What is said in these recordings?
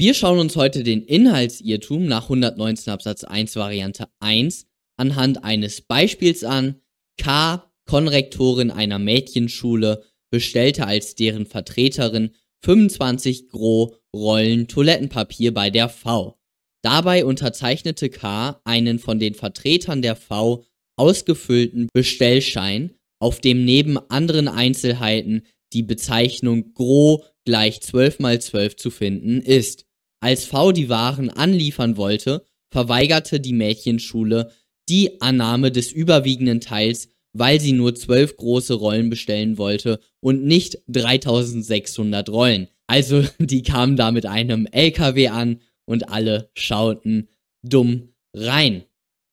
Wir schauen uns heute den Inhaltsirrtum nach 119 Absatz 1 Variante 1 anhand eines Beispiels an. K, Konrektorin einer Mädchenschule, bestellte als deren Vertreterin 25 Gros Rollen Toilettenpapier bei der V. Dabei unterzeichnete K einen von den Vertretern der V ausgefüllten Bestellschein, auf dem neben anderen Einzelheiten die Bezeichnung Gros gleich 12 mal 12 zu finden ist. Als V die Waren anliefern wollte, verweigerte die Mädchenschule die Annahme des überwiegenden Teils, weil sie nur 12 große Rollen bestellen wollte und nicht 3600 Rollen. Also die kamen da mit einem LKW an und alle schauten dumm rein.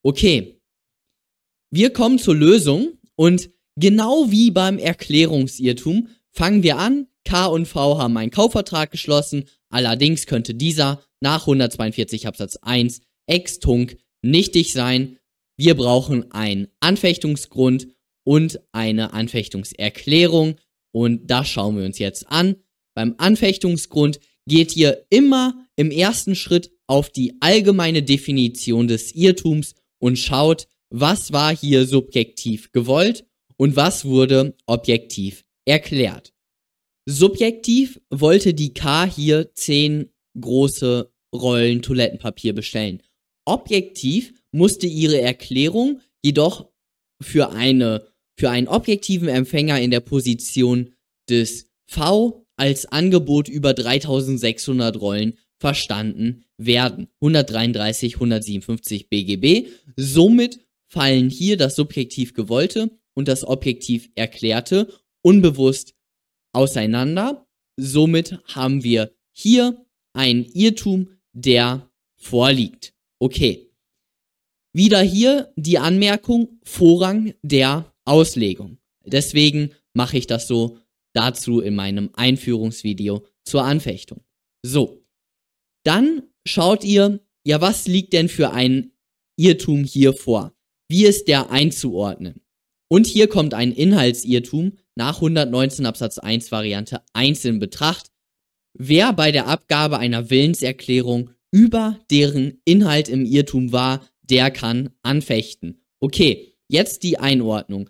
Okay. Wir kommen zur Lösung und genau wie beim Erklärungsirrtum fangen wir an. K und V haben einen Kaufvertrag geschlossen. Allerdings könnte dieser nach 142 Absatz 1 ex-tunc nichtig sein. Wir brauchen einen Anfechtungsgrund und eine Anfechtungserklärung. Und das schauen wir uns jetzt an. Beim Anfechtungsgrund geht ihr immer im ersten Schritt auf die allgemeine Definition des Irrtums und schaut, was war hier subjektiv gewollt und was wurde objektiv erklärt. Subjektiv wollte die K hier 10 große Rollen Toilettenpapier bestellen. Objektiv musste ihre Erklärung jedoch für eine für einen objektiven Empfänger in der Position des V als Angebot über 3600 Rollen verstanden werden. 133, 157 BGB. Somit fallen hier das subjektiv gewollte und das objektiv erklärte unbewusst auseinander. Somit haben wir hier einen Irrtum, der vorliegt. Okay. Wieder hier die Anmerkung Vorrang der Auslegung. Deswegen mache ich das so dazu in meinem Einführungsvideo zur Anfechtung. So, dann schaut ihr, ja, was liegt denn für ein Irrtum hier vor? Wie ist der einzuordnen? Und hier kommt ein Inhaltsirrtum nach 119 Absatz 1 Variante 1 in Betracht. Wer bei der Abgabe einer Willenserklärung über deren Inhalt im Irrtum war, der kann anfechten. Okay, jetzt die Einordnung.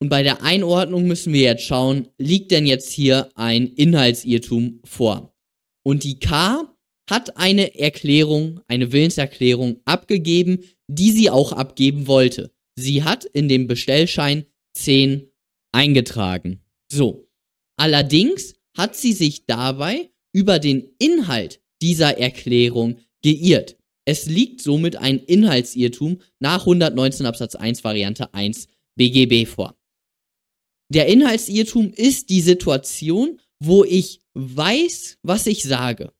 Und bei der Einordnung müssen wir jetzt schauen, liegt denn jetzt hier ein Inhaltsirrtum vor? Und die K hat eine Erklärung, eine Willenserklärung abgegeben, die sie auch abgeben wollte. Sie hat in dem Bestellschein 10 eingetragen. So. Allerdings hat sie sich dabei über den Inhalt dieser Erklärung geirrt. Es liegt somit ein Inhaltsirrtum nach 119 Absatz 1 Variante 1 BGB vor. Der Inhaltsirrtum ist die Situation, wo ich weiß, was ich sage.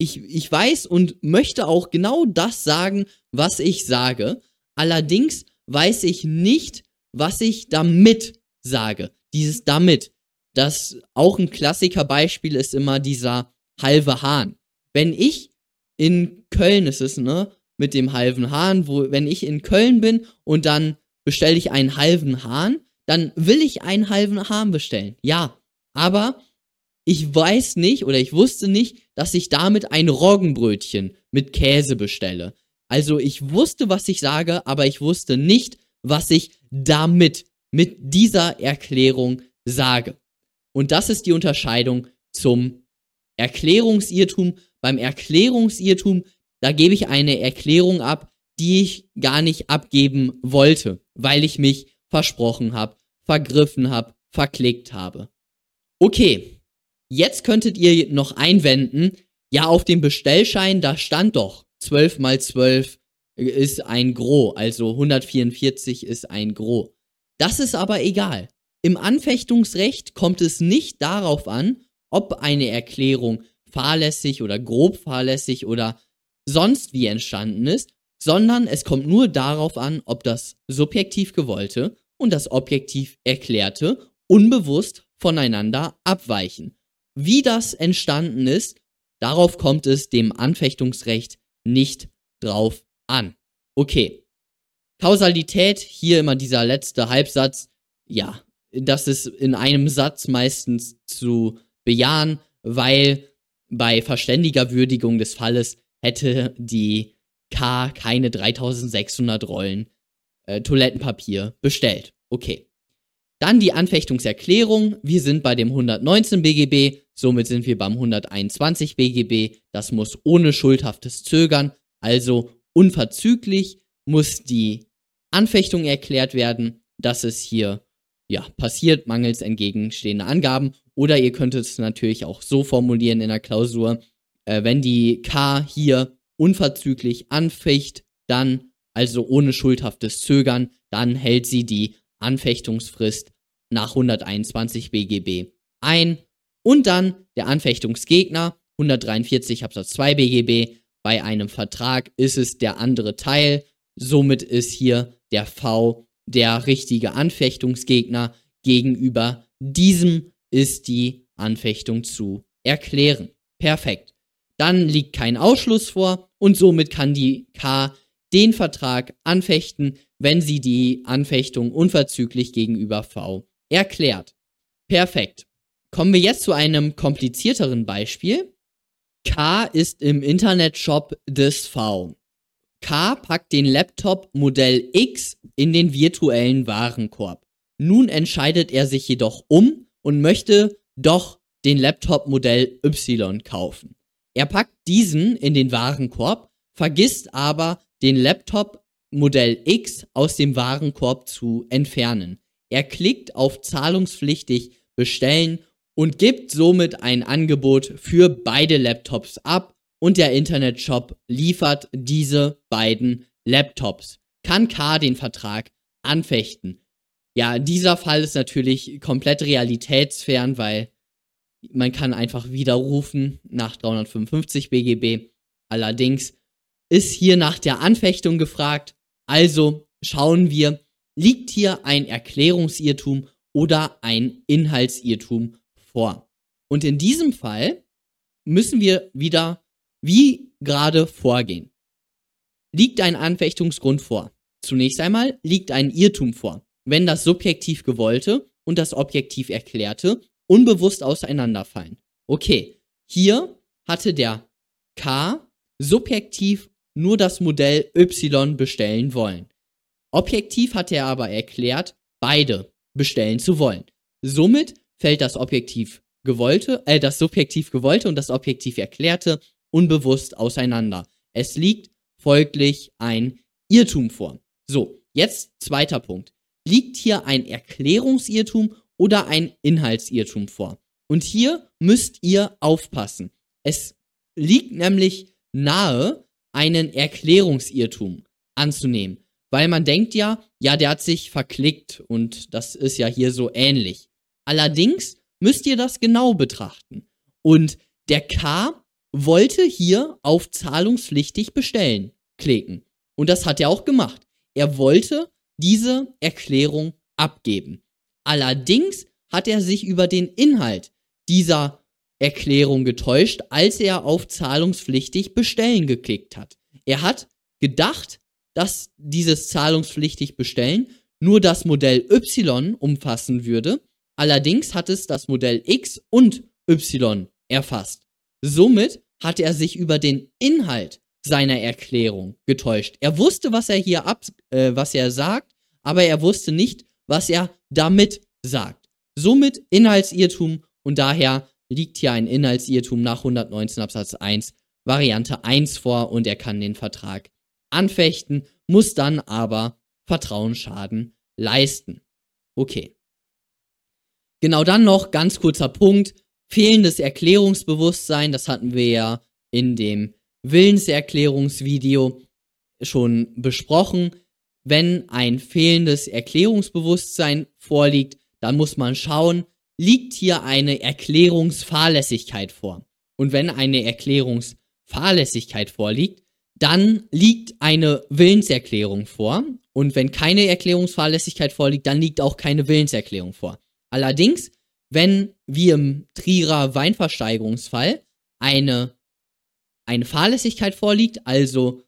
Ich, ich weiß und möchte auch genau das sagen, was ich sage. Allerdings weiß ich nicht, was ich damit sage. Dieses damit. Das auch ein Klassikerbeispiel ist immer dieser halbe Hahn. Wenn ich in Köln ist es, ne, mit dem halben Hahn, wo, wenn ich in Köln bin und dann bestelle ich einen halben Hahn, dann will ich einen halben Hahn bestellen. Ja, aber ich weiß nicht oder ich wusste nicht, dass ich damit ein Roggenbrötchen mit Käse bestelle. Also ich wusste, was ich sage, aber ich wusste nicht, was ich damit, mit dieser Erklärung sage. Und das ist die Unterscheidung zum Erklärungsirrtum. Beim Erklärungsirrtum, da gebe ich eine Erklärung ab, die ich gar nicht abgeben wollte, weil ich mich versprochen habe, vergriffen habe, verklickt habe. Okay, jetzt könntet ihr noch einwenden, ja, auf dem Bestellschein, da stand doch 12 mal 12 ist ein Gros, also 144 ist ein Gros. Das ist aber egal. Im Anfechtungsrecht kommt es nicht darauf an, ob eine Erklärung fahrlässig oder grob fahrlässig oder sonst wie entstanden ist, sondern es kommt nur darauf an, ob das subjektiv gewollte und das objektiv Erklärte unbewusst voneinander abweichen. Wie das entstanden ist, darauf kommt es dem Anfechtungsrecht nicht drauf an. Okay. Kausalität, hier immer dieser letzte Halbsatz, ja, das ist in einem Satz meistens zu bejahen, weil bei verständiger Würdigung des Falles hätte die K keine 3600 Rollen äh, Toilettenpapier bestellt. Okay. Dann die Anfechtungserklärung. Wir sind bei dem 119 BGB, somit sind wir beim 121 BGB. Das muss ohne schuldhaftes Zögern, also unverzüglich muss die Anfechtung erklärt werden, dass es hier ja, passiert mangels entgegenstehender Angaben. Oder ihr könnt es natürlich auch so formulieren in der Klausur, äh, wenn die K hier unverzüglich anfecht, dann, also ohne schuldhaftes Zögern, dann hält sie die Anfechtungsfrist nach 121 BGB ein. Und dann der Anfechtungsgegner, 143 Absatz 2 BGB. Bei einem Vertrag ist es der andere Teil. Somit ist hier der V der richtige Anfechtungsgegner. Gegenüber diesem ist die Anfechtung zu erklären. Perfekt. Dann liegt kein Ausschluss vor und somit kann die K den Vertrag anfechten, wenn sie die Anfechtung unverzüglich gegenüber V erklärt. Perfekt. Kommen wir jetzt zu einem komplizierteren Beispiel. K ist im Internetshop des V. K packt den Laptop Modell X in den virtuellen Warenkorb. Nun entscheidet er sich jedoch um und möchte doch den Laptop Modell Y kaufen. Er packt diesen in den Warenkorb, vergisst aber den Laptop Modell X aus dem Warenkorb zu entfernen. Er klickt auf zahlungspflichtig bestellen und gibt somit ein Angebot für beide Laptops ab und der Internetshop liefert diese beiden Laptops. Kann K den Vertrag anfechten? Ja, dieser Fall ist natürlich komplett realitätsfern, weil man kann einfach widerrufen nach 355 BGB. Allerdings ist hier nach der Anfechtung gefragt. Also schauen wir, liegt hier ein Erklärungsirrtum oder ein Inhaltsirrtum vor. Und in diesem Fall müssen wir wieder wie gerade vorgehen. Liegt ein Anfechtungsgrund vor? Zunächst einmal liegt ein Irrtum vor, wenn das subjektiv gewollte und das objektiv erklärte unbewusst auseinanderfallen. Okay, hier hatte der K subjektiv nur das Modell Y bestellen wollen. Objektiv hat er aber erklärt, beide bestellen zu wollen. Somit fällt das objektiv gewollte, äh, das subjektiv gewollte und das objektiv erklärte unbewusst auseinander. Es liegt folglich ein Irrtum vor. So, jetzt zweiter Punkt. Liegt hier ein Erklärungsirrtum oder ein Inhaltsirrtum vor? Und hier müsst ihr aufpassen. Es liegt nämlich nahe, einen Erklärungsirrtum anzunehmen. Weil man denkt ja, ja, der hat sich verklickt und das ist ja hier so ähnlich. Allerdings müsst ihr das genau betrachten. Und der K wollte hier auf zahlungspflichtig bestellen klicken. Und das hat er auch gemacht. Er wollte diese Erklärung abgeben. Allerdings hat er sich über den Inhalt dieser Erklärung getäuscht, als er auf zahlungspflichtig bestellen geklickt hat. Er hat gedacht, dass dieses zahlungspflichtig bestellen nur das Modell Y umfassen würde, allerdings hat es das Modell X und Y erfasst. Somit hat er sich über den Inhalt seiner Erklärung getäuscht. Er wusste, was er hier ab, äh, was er sagt, aber er wusste nicht, was er damit sagt. Somit Inhaltsirrtum und daher liegt hier ein Inhaltsirrtum nach 119 Absatz 1 Variante 1 vor und er kann den Vertrag anfechten, muss dann aber Vertrauensschaden leisten. Okay. Genau dann noch ganz kurzer Punkt. Fehlendes Erklärungsbewusstsein, das hatten wir ja in dem Willenserklärungsvideo schon besprochen. Wenn ein fehlendes Erklärungsbewusstsein vorliegt, dann muss man schauen, liegt hier eine Erklärungsfahrlässigkeit vor. Und wenn eine Erklärungsfahrlässigkeit vorliegt, dann liegt eine Willenserklärung vor. Und wenn keine Erklärungsfahrlässigkeit vorliegt, dann liegt auch keine Willenserklärung vor. Allerdings, wenn wie im Trierer Weinversteigerungsfall eine, eine Fahrlässigkeit vorliegt, also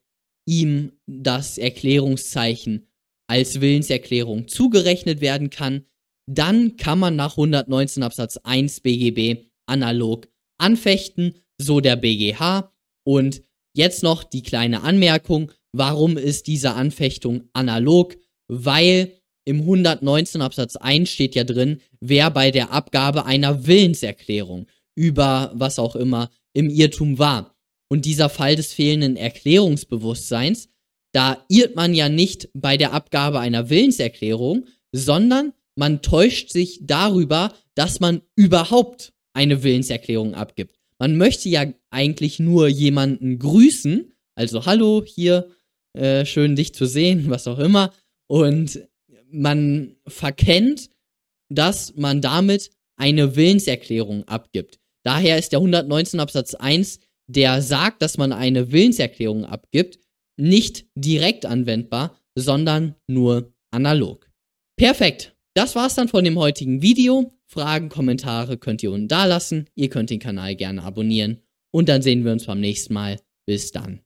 ihm das Erklärungszeichen als Willenserklärung zugerechnet werden kann, dann kann man nach 119 Absatz 1 BGB analog anfechten, so der BGH. Und jetzt noch die kleine Anmerkung, warum ist diese Anfechtung analog? Weil im 119 Absatz 1 steht ja drin, wer bei der Abgabe einer Willenserklärung über was auch immer im Irrtum war. Und dieser Fall des fehlenden Erklärungsbewusstseins, da irrt man ja nicht bei der Abgabe einer Willenserklärung, sondern man täuscht sich darüber, dass man überhaupt eine Willenserklärung abgibt. Man möchte ja eigentlich nur jemanden grüßen, also hallo, hier, äh, schön dich zu sehen, was auch immer. Und man verkennt, dass man damit eine Willenserklärung abgibt. Daher ist der 119 Absatz 1, der sagt, dass man eine Willenserklärung abgibt, nicht direkt anwendbar, sondern nur analog. Perfekt. Das war's dann von dem heutigen Video. Fragen, Kommentare könnt ihr unten da lassen. Ihr könnt den Kanal gerne abonnieren. Und dann sehen wir uns beim nächsten Mal. Bis dann.